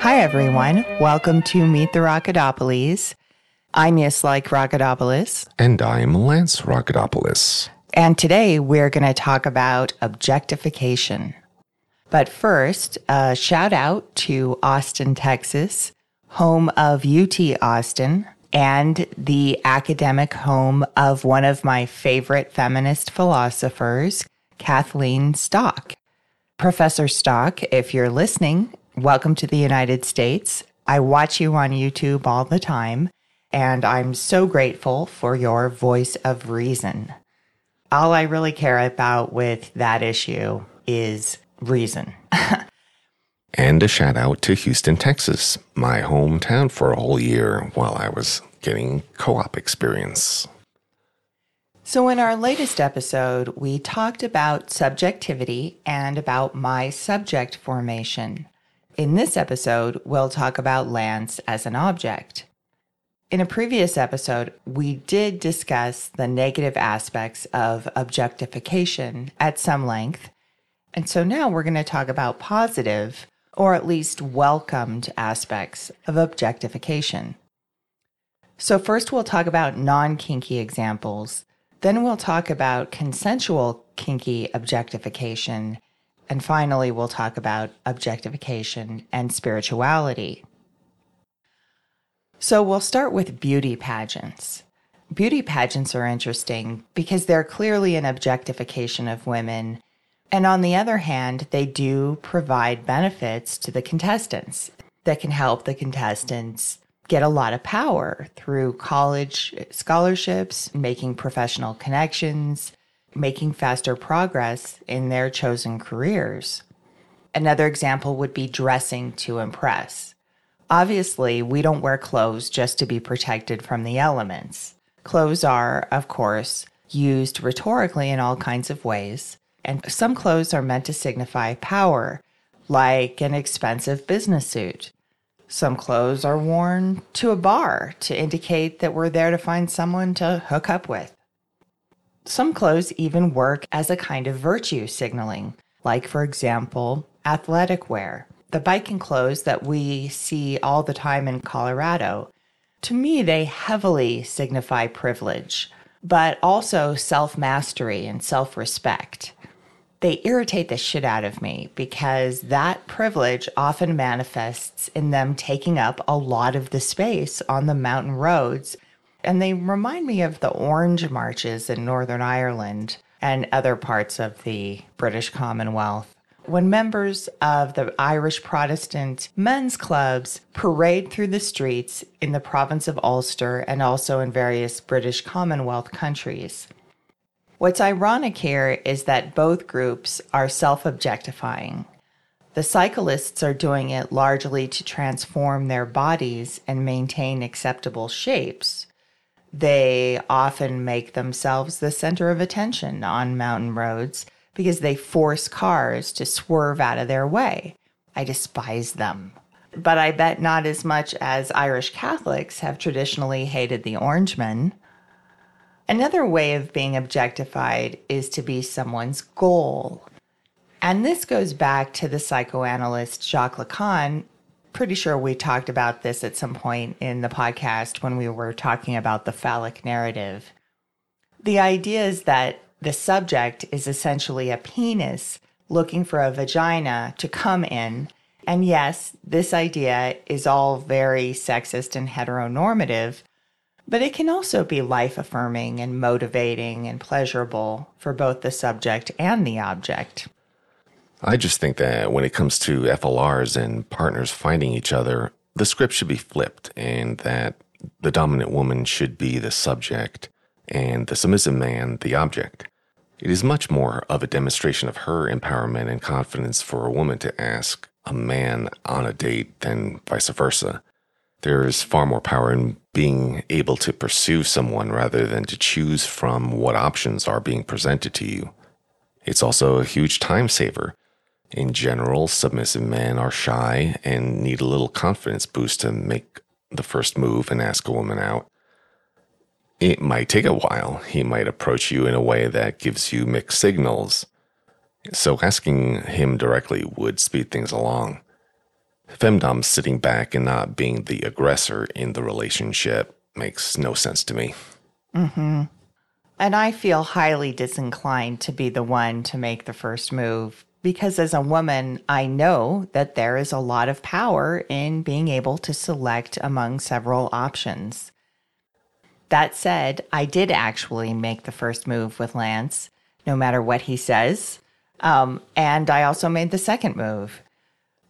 Hi, everyone. Welcome to Meet the Rockadopolis. I'm Yes Like Rockadopolis. And I'm Lance Rockadopolis. And today we're going to talk about objectification. But first, a shout out to Austin, Texas, home of UT Austin, and the academic home of one of my favorite feminist philosophers, Kathleen Stock. Professor Stock, if you're listening, welcome to the United States. I watch you on YouTube all the time, and I'm so grateful for your voice of reason. All I really care about with that issue is reason. and a shout out to Houston, Texas, my hometown for a whole year while I was getting co op experience. So, in our latest episode, we talked about subjectivity and about my subject formation. In this episode, we'll talk about Lance as an object. In a previous episode, we did discuss the negative aspects of objectification at some length. And so now we're going to talk about positive, or at least welcomed aspects of objectification. So, first, we'll talk about non kinky examples. Then, we'll talk about consensual kinky objectification. And finally, we'll talk about objectification and spirituality. So, we'll start with beauty pageants. Beauty pageants are interesting because they're clearly an objectification of women. And on the other hand, they do provide benefits to the contestants that can help the contestants get a lot of power through college scholarships, making professional connections, making faster progress in their chosen careers. Another example would be dressing to impress. Obviously, we don't wear clothes just to be protected from the elements. Clothes are, of course, used rhetorically in all kinds of ways, and some clothes are meant to signify power, like an expensive business suit. Some clothes are worn to a bar to indicate that we're there to find someone to hook up with. Some clothes even work as a kind of virtue signaling, like, for example, athletic wear, the biking clothes that we see all the time in Colorado. To me, they heavily signify privilege, but also self mastery and self respect they irritate the shit out of me because that privilege often manifests in them taking up a lot of the space on the mountain roads. And they remind me of the orange marches in Northern Ireland and other parts of the British Commonwealth. When members of the Irish Protestant men's clubs parade through the streets in the province of Ulster and also in various British Commonwealth countries. What's ironic here is that both groups are self objectifying. The cyclists are doing it largely to transform their bodies and maintain acceptable shapes. They often make themselves the center of attention on mountain roads because they force cars to swerve out of their way. I despise them. But I bet not as much as Irish Catholics have traditionally hated the Orangemen. Another way of being objectified is to be someone's goal. And this goes back to the psychoanalyst Jacques Lacan. Pretty sure we talked about this at some point in the podcast when we were talking about the phallic narrative. The idea is that the subject is essentially a penis looking for a vagina to come in. And yes, this idea is all very sexist and heteronormative, but it can also be life affirming and motivating and pleasurable for both the subject and the object. I just think that when it comes to FLRs and partners finding each other, the script should be flipped and that the dominant woman should be the subject and the submissive man the object. It is much more of a demonstration of her empowerment and confidence for a woman to ask a man on a date than vice versa. There is far more power in being able to pursue someone rather than to choose from what options are being presented to you. It's also a huge time saver. In general, submissive men are shy and need a little confidence boost to make the first move and ask a woman out. It might take a while. He might approach you in a way that gives you mixed signals. So asking him directly would speed things along. Femdom sitting back and not being the aggressor in the relationship makes no sense to me. Mm-hmm. And I feel highly disinclined to be the one to make the first move because as a woman, I know that there is a lot of power in being able to select among several options. That said, I did actually make the first move with Lance, no matter what he says. Um, and I also made the second move.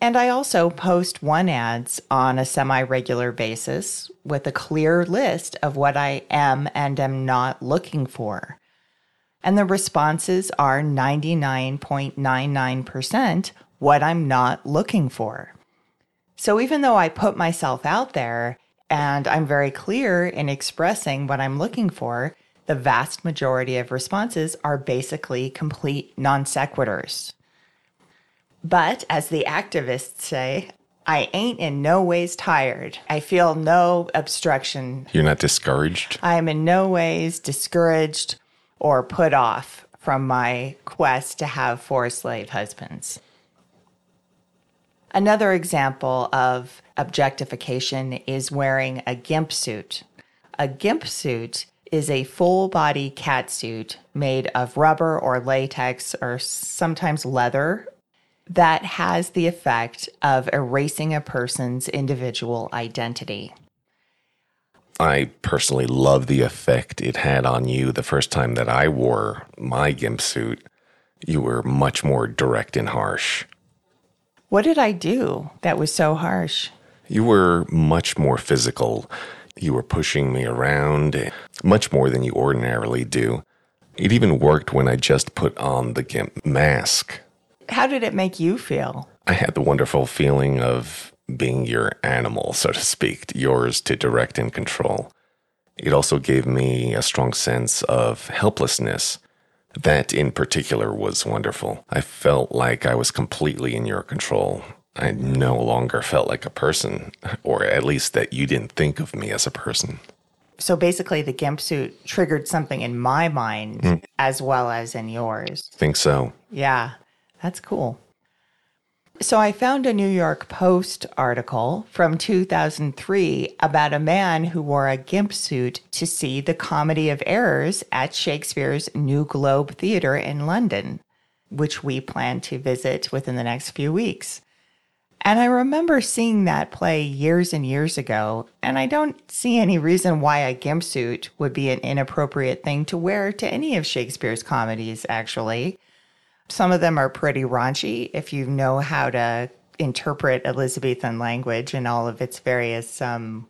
And I also post one ads on a semi regular basis with a clear list of what I am and am not looking for. And the responses are 99.99% what I'm not looking for. So even though I put myself out there and I'm very clear in expressing what I'm looking for, the vast majority of responses are basically complete non sequiturs. But as the activists say, I ain't in no ways tired. I feel no obstruction. You're not discouraged? I am in no ways discouraged or put off from my quest to have four slave husbands. Another example of objectification is wearing a gimp suit. A gimp suit is a full body cat suit made of rubber or latex or sometimes leather that has the effect of erasing a person's individual identity. I personally love the effect it had on you the first time that I wore my gimp suit. You were much more direct and harsh. What did I do that was so harsh? You were much more physical. You were pushing me around much more than you ordinarily do. It even worked when I just put on the gimp mask. How did it make you feel? I had the wonderful feeling of being your animal, so to speak, yours to direct and control. It also gave me a strong sense of helplessness. That in particular was wonderful. I felt like I was completely in your control. I no longer felt like a person, or at least that you didn't think of me as a person. So basically, the GIMP suit triggered something in my mind mm. as well as in yours. Think so. Yeah, that's cool. So I found a New York Post article from 2003 about a man who wore a gimp suit to see the Comedy of Errors at Shakespeare's New Globe Theatre in London, which we plan to visit within the next few weeks. And I remember seeing that play years and years ago, and I don't see any reason why a gimp suit would be an inappropriate thing to wear to any of Shakespeare's comedies, actually. Some of them are pretty raunchy if you know how to interpret Elizabethan language and all of its various um,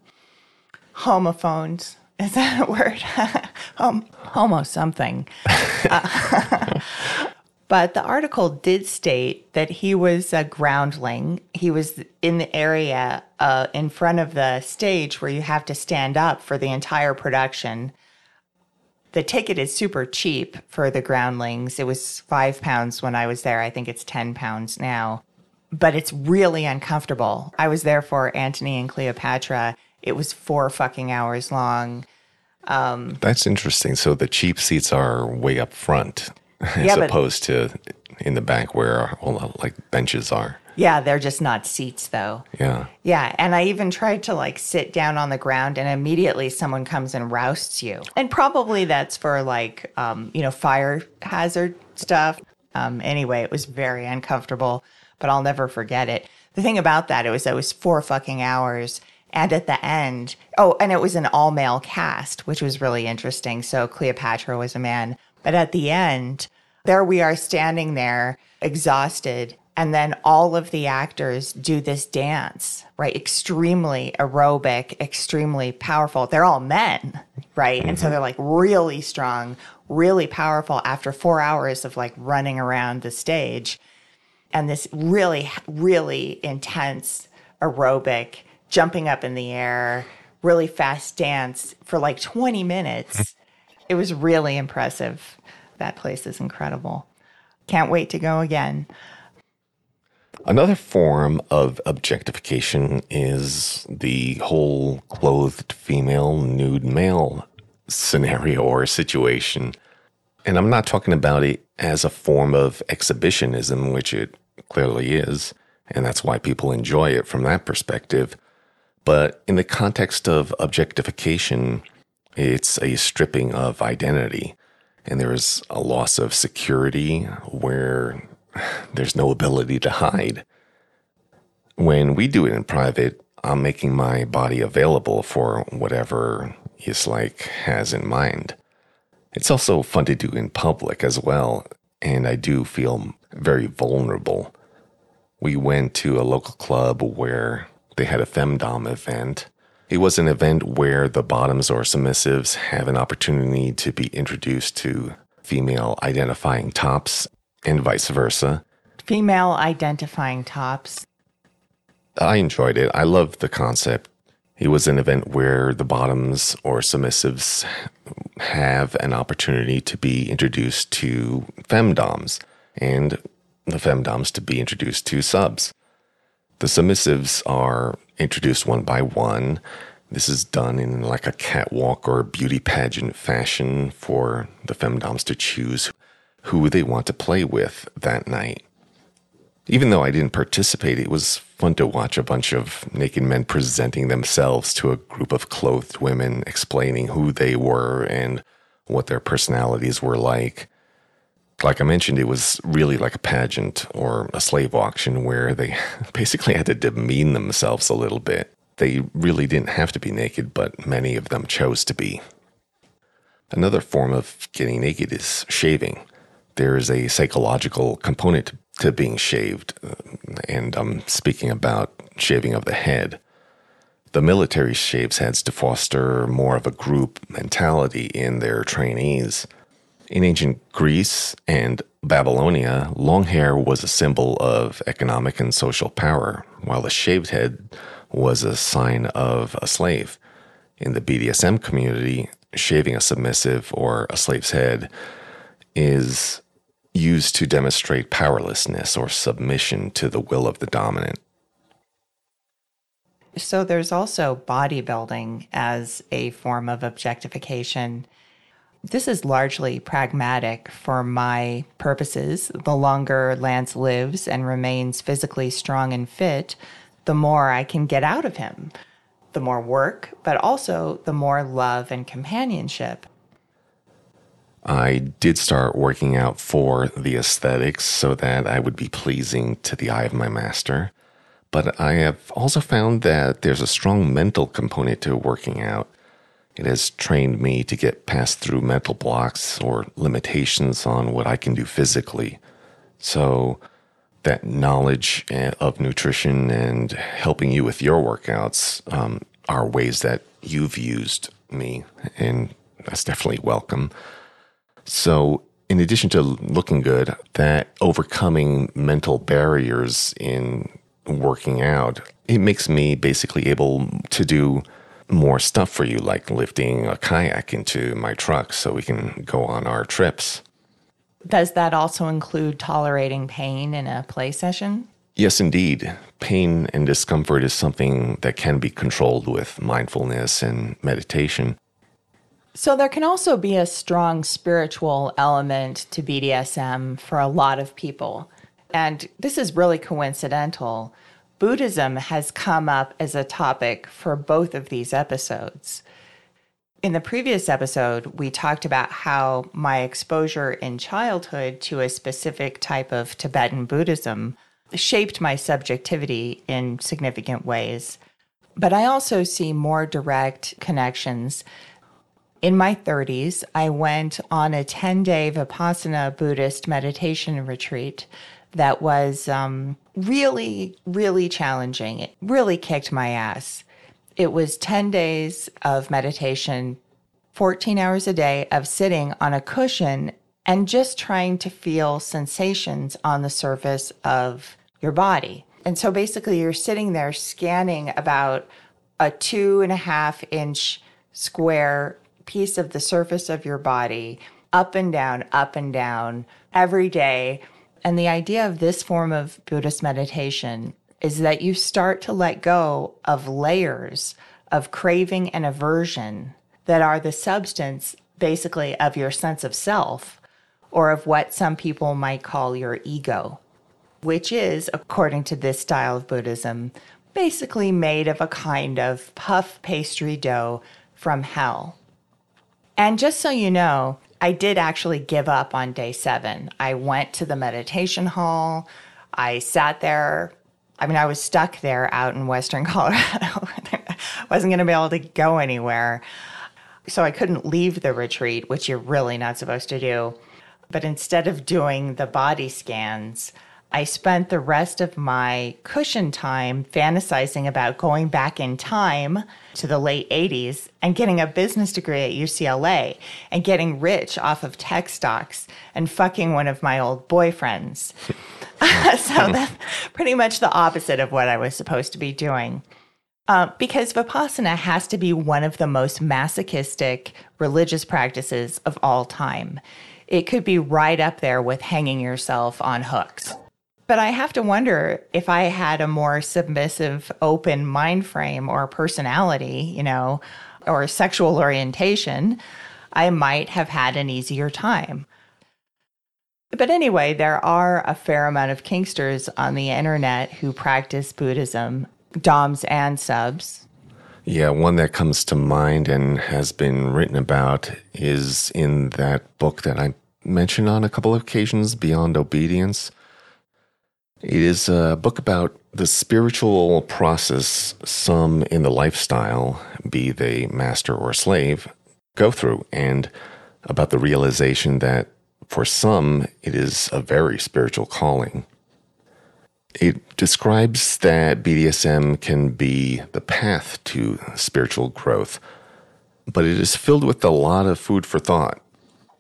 homophones. Is that a word? um, homo something. uh, but the article did state that he was a groundling. He was in the area uh, in front of the stage where you have to stand up for the entire production the ticket is super cheap for the groundlings. It was five pounds when I was there. I think it's 10 pounds now, but it's really uncomfortable. I was there for Antony and Cleopatra. It was four fucking hours long. Um, That's interesting. So the cheap seats are way up front as yeah, opposed to in the back where all the like benches are. Yeah, they're just not seats though. Yeah. Yeah. And I even tried to like sit down on the ground and immediately someone comes and rousts you. And probably that's for like, um, you know, fire hazard stuff. Um, anyway, it was very uncomfortable, but I'll never forget it. The thing about that, it was, it was four fucking hours. And at the end, oh, and it was an all male cast, which was really interesting. So Cleopatra was a man. But at the end, there we are standing there exhausted and then all of the actors do this dance, right? Extremely aerobic, extremely powerful. They're all men, right? Mm-hmm. And so mm-hmm. they're like really strong, really powerful after four hours of like running around the stage. And this really, really intense aerobic, jumping up in the air, really fast dance for like 20 minutes. it was really impressive. That place is incredible. Can't wait to go again. Another form of objectification is the whole clothed female, nude male scenario or situation. And I'm not talking about it as a form of exhibitionism, which it clearly is. and that's why people enjoy it from that perspective. But in the context of objectification, it's a stripping of identity, and there's a loss of security where there's no ability to hide. When we do it in private, I'm making my body available for whatever Islike has in mind. It's also fun to do in public as well, and I do feel very vulnerable. We went to a local club where they had a femdom event. It was an event where the bottoms or submissives have an opportunity to be introduced to female identifying tops and vice versa. Female identifying tops. I enjoyed it. I loved the concept. It was an event where the bottoms or submissives have an opportunity to be introduced to femdoms and the femdoms to be introduced to subs. The submissives are introduced one by one. This is done in like a catwalk or beauty pageant fashion for the femdoms to choose who they want to play with that night. Even though I didn't participate, it was fun to watch a bunch of naked men presenting themselves to a group of clothed women, explaining who they were and what their personalities were like. Like I mentioned, it was really like a pageant or a slave auction where they basically had to demean themselves a little bit. They really didn't have to be naked, but many of them chose to be. Another form of getting naked is shaving. There is a psychological component to being shaved, uh, and I'm speaking about shaving of the head. The military shaves heads to foster more of a group mentality in their trainees. In ancient Greece and Babylonia, long hair was a symbol of economic and social power, while a shaved head was a sign of a slave. In the BDSM community, shaving a submissive or a slave's head is used to demonstrate powerlessness or submission to the will of the dominant. So there's also bodybuilding as a form of objectification. This is largely pragmatic for my purposes. The longer Lance lives and remains physically strong and fit, the more I can get out of him. The more work, but also the more love and companionship. I did start working out for the aesthetics so that I would be pleasing to the eye of my master. But I have also found that there's a strong mental component to working out. It has trained me to get past through mental blocks or limitations on what I can do physically. So, that knowledge eh, of nutrition and helping you with your workouts um, are ways that you've used me, and that's definitely welcome. So, in addition to looking good, that overcoming mental barriers in working out, it makes me basically able to do more stuff for you, like lifting a kayak into my truck so we can go on our trips. Does that also include tolerating pain in a play session? Yes, indeed. Pain and discomfort is something that can be controlled with mindfulness and meditation. So, there can also be a strong spiritual element to BDSM for a lot of people. And this is really coincidental. Buddhism has come up as a topic for both of these episodes. In the previous episode, we talked about how my exposure in childhood to a specific type of Tibetan Buddhism shaped my subjectivity in significant ways. But I also see more direct connections in my 30s, I went on a 10 day Vipassana Buddhist meditation retreat that was um, really, really challenging. It really kicked my ass. It was 10 days of meditation, 14 hours a day of sitting on a cushion and just trying to feel sensations on the surface of your body. And so basically, you're sitting there scanning about a two and a half inch square piece of the surface of your body up and down, up and down every day. And the idea of this form of Buddhist meditation is that you start to let go of layers of craving and aversion that are the substance, basically, of your sense of self or of what some people might call your ego. which is, according to this style of Buddhism, basically made of a kind of puff pastry dough from hell. And just so you know, I did actually give up on day seven. I went to the meditation hall. I sat there. I mean, I was stuck there out in Western Colorado. I wasn't going to be able to go anywhere. So I couldn't leave the retreat, which you're really not supposed to do. But instead of doing the body scans, I spent the rest of my cushion time fantasizing about going back in time to the late 80s and getting a business degree at UCLA and getting rich off of tech stocks and fucking one of my old boyfriends. so that's pretty much the opposite of what I was supposed to be doing. Uh, because Vipassana has to be one of the most masochistic religious practices of all time. It could be right up there with hanging yourself on hooks. But I have to wonder if I had a more submissive, open mind frame or personality, you know, or sexual orientation, I might have had an easier time. But anyway, there are a fair amount of kinksters on the internet who practice Buddhism DOMs and subs. Yeah, one that comes to mind and has been written about is in that book that I mentioned on a couple of occasions, Beyond Obedience. It is a book about the spiritual process some in the lifestyle, be they master or slave, go through, and about the realization that for some it is a very spiritual calling. It describes that BDSM can be the path to spiritual growth, but it is filled with a lot of food for thought.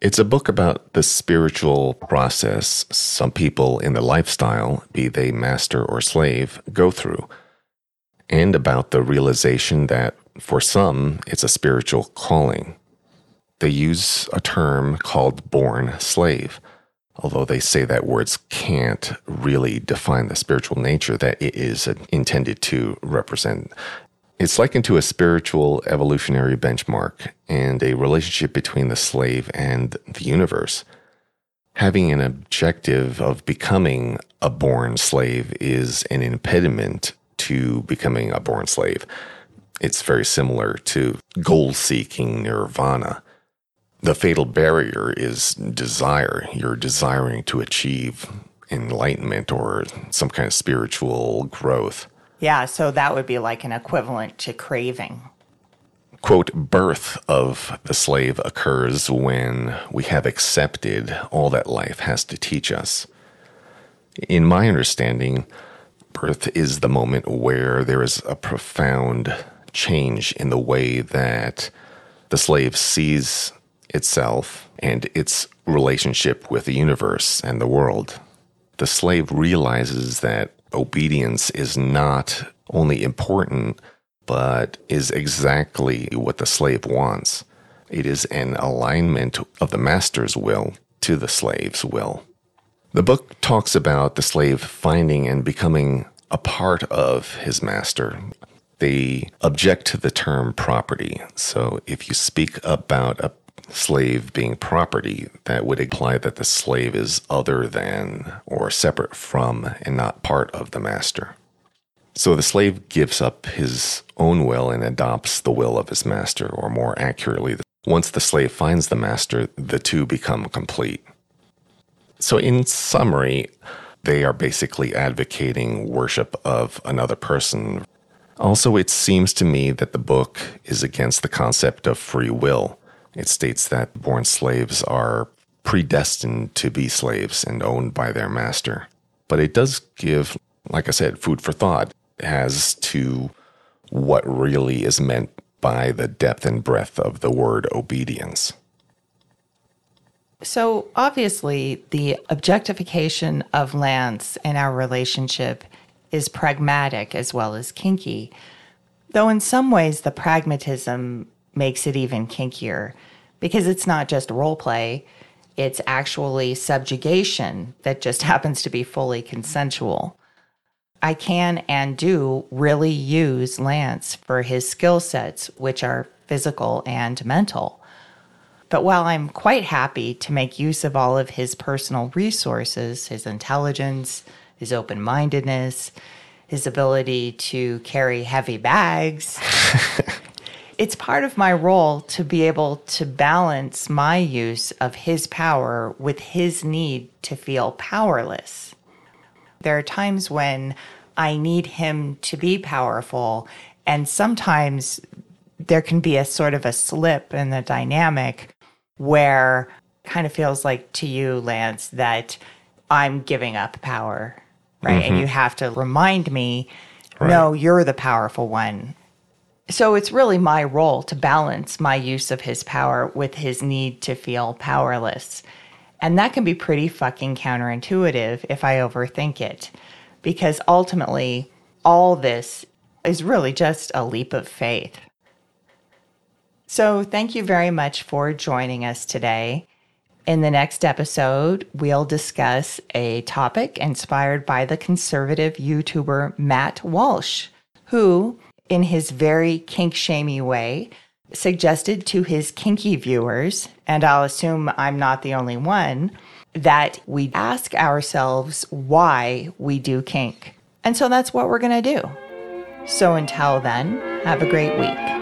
It's a book about the spiritual process some people in the lifestyle, be they master or slave, go through, and about the realization that for some it's a spiritual calling. They use a term called born slave although they say that words can't really define the spiritual nature that it is intended to represent. It's likened to a spiritual evolutionary benchmark and a relationship between the slave and the universe. Having an objective of becoming a born slave is an impediment to becoming a born slave. It's very similar to goal seeking nirvana the fatal barrier is desire. You're desiring to achieve enlightenment or some kind of spiritual growth. Yeah, so that would be like an equivalent to craving. Quote, birth of the slave occurs when we have accepted all that life has to teach us. In my understanding, birth is the moment where there is a profound change in the way that the slave sees itself and its relationship with the universe and the world. The slave realizes that obedience is not only important, but is exactly what the slave wants. It is an alignment of the master's will to the slave's will. The book talks about the slave finding and becoming a part of his master. They object to the term property. So if you speak about a slave being property, that would imply that the slave is other than or separate from and not part of the master. So the slave gives up his own will and adopts the will of his master, or more accurately, once the slave finds the master, the two become complete. So, in summary, they are basically advocating worship of another person. Also, it seems to me that the book is against the concept of free will it states that born slaves are predestined to be slaves and owned by their master. But it does give, like I said, food for thought as to what really is meant by the depth and breadth of the word obedience. So, obviously, the objectification of Lance in our relationship is pragmatic as well as kinky, though in some ways the pragmatism makes it even kinkier because it's not just role play, it's actually subjugation that just happens to be fully consensual. I can and do really use Lance for his skill sets, which are physical and mental. But while I'm quite happy to make use of all of his personal resources, his intelligence, his open mindedness, his ability to carry heavy bags. it's part of my role to be able to balance my use of his power with his need to feel powerless. There are times when I need him to be powerful, and sometimes there can be a sort of a slip in the dynamic where kind of feels like to you, Lance, that I'm giving up power, right? Mm-hmm. And you have to remind me, right. no, you're the powerful one. So it's really my role to balance my use of his power with his need to feel powerless. And that can be pretty fucking counterintuitive if I overthink it, because ultimately, all this is really just a leap of faith. So, thank you very much for joining us today. In the next episode, we'll discuss a topic inspired by the conservative YouTuber Matt Walsh, who, in his very kink shamey way, suggested to his kinky viewers, and I'll assume I'm not the only one, that we ask ourselves why we do kink. And so that's what we're going to do. So until then, have a great week.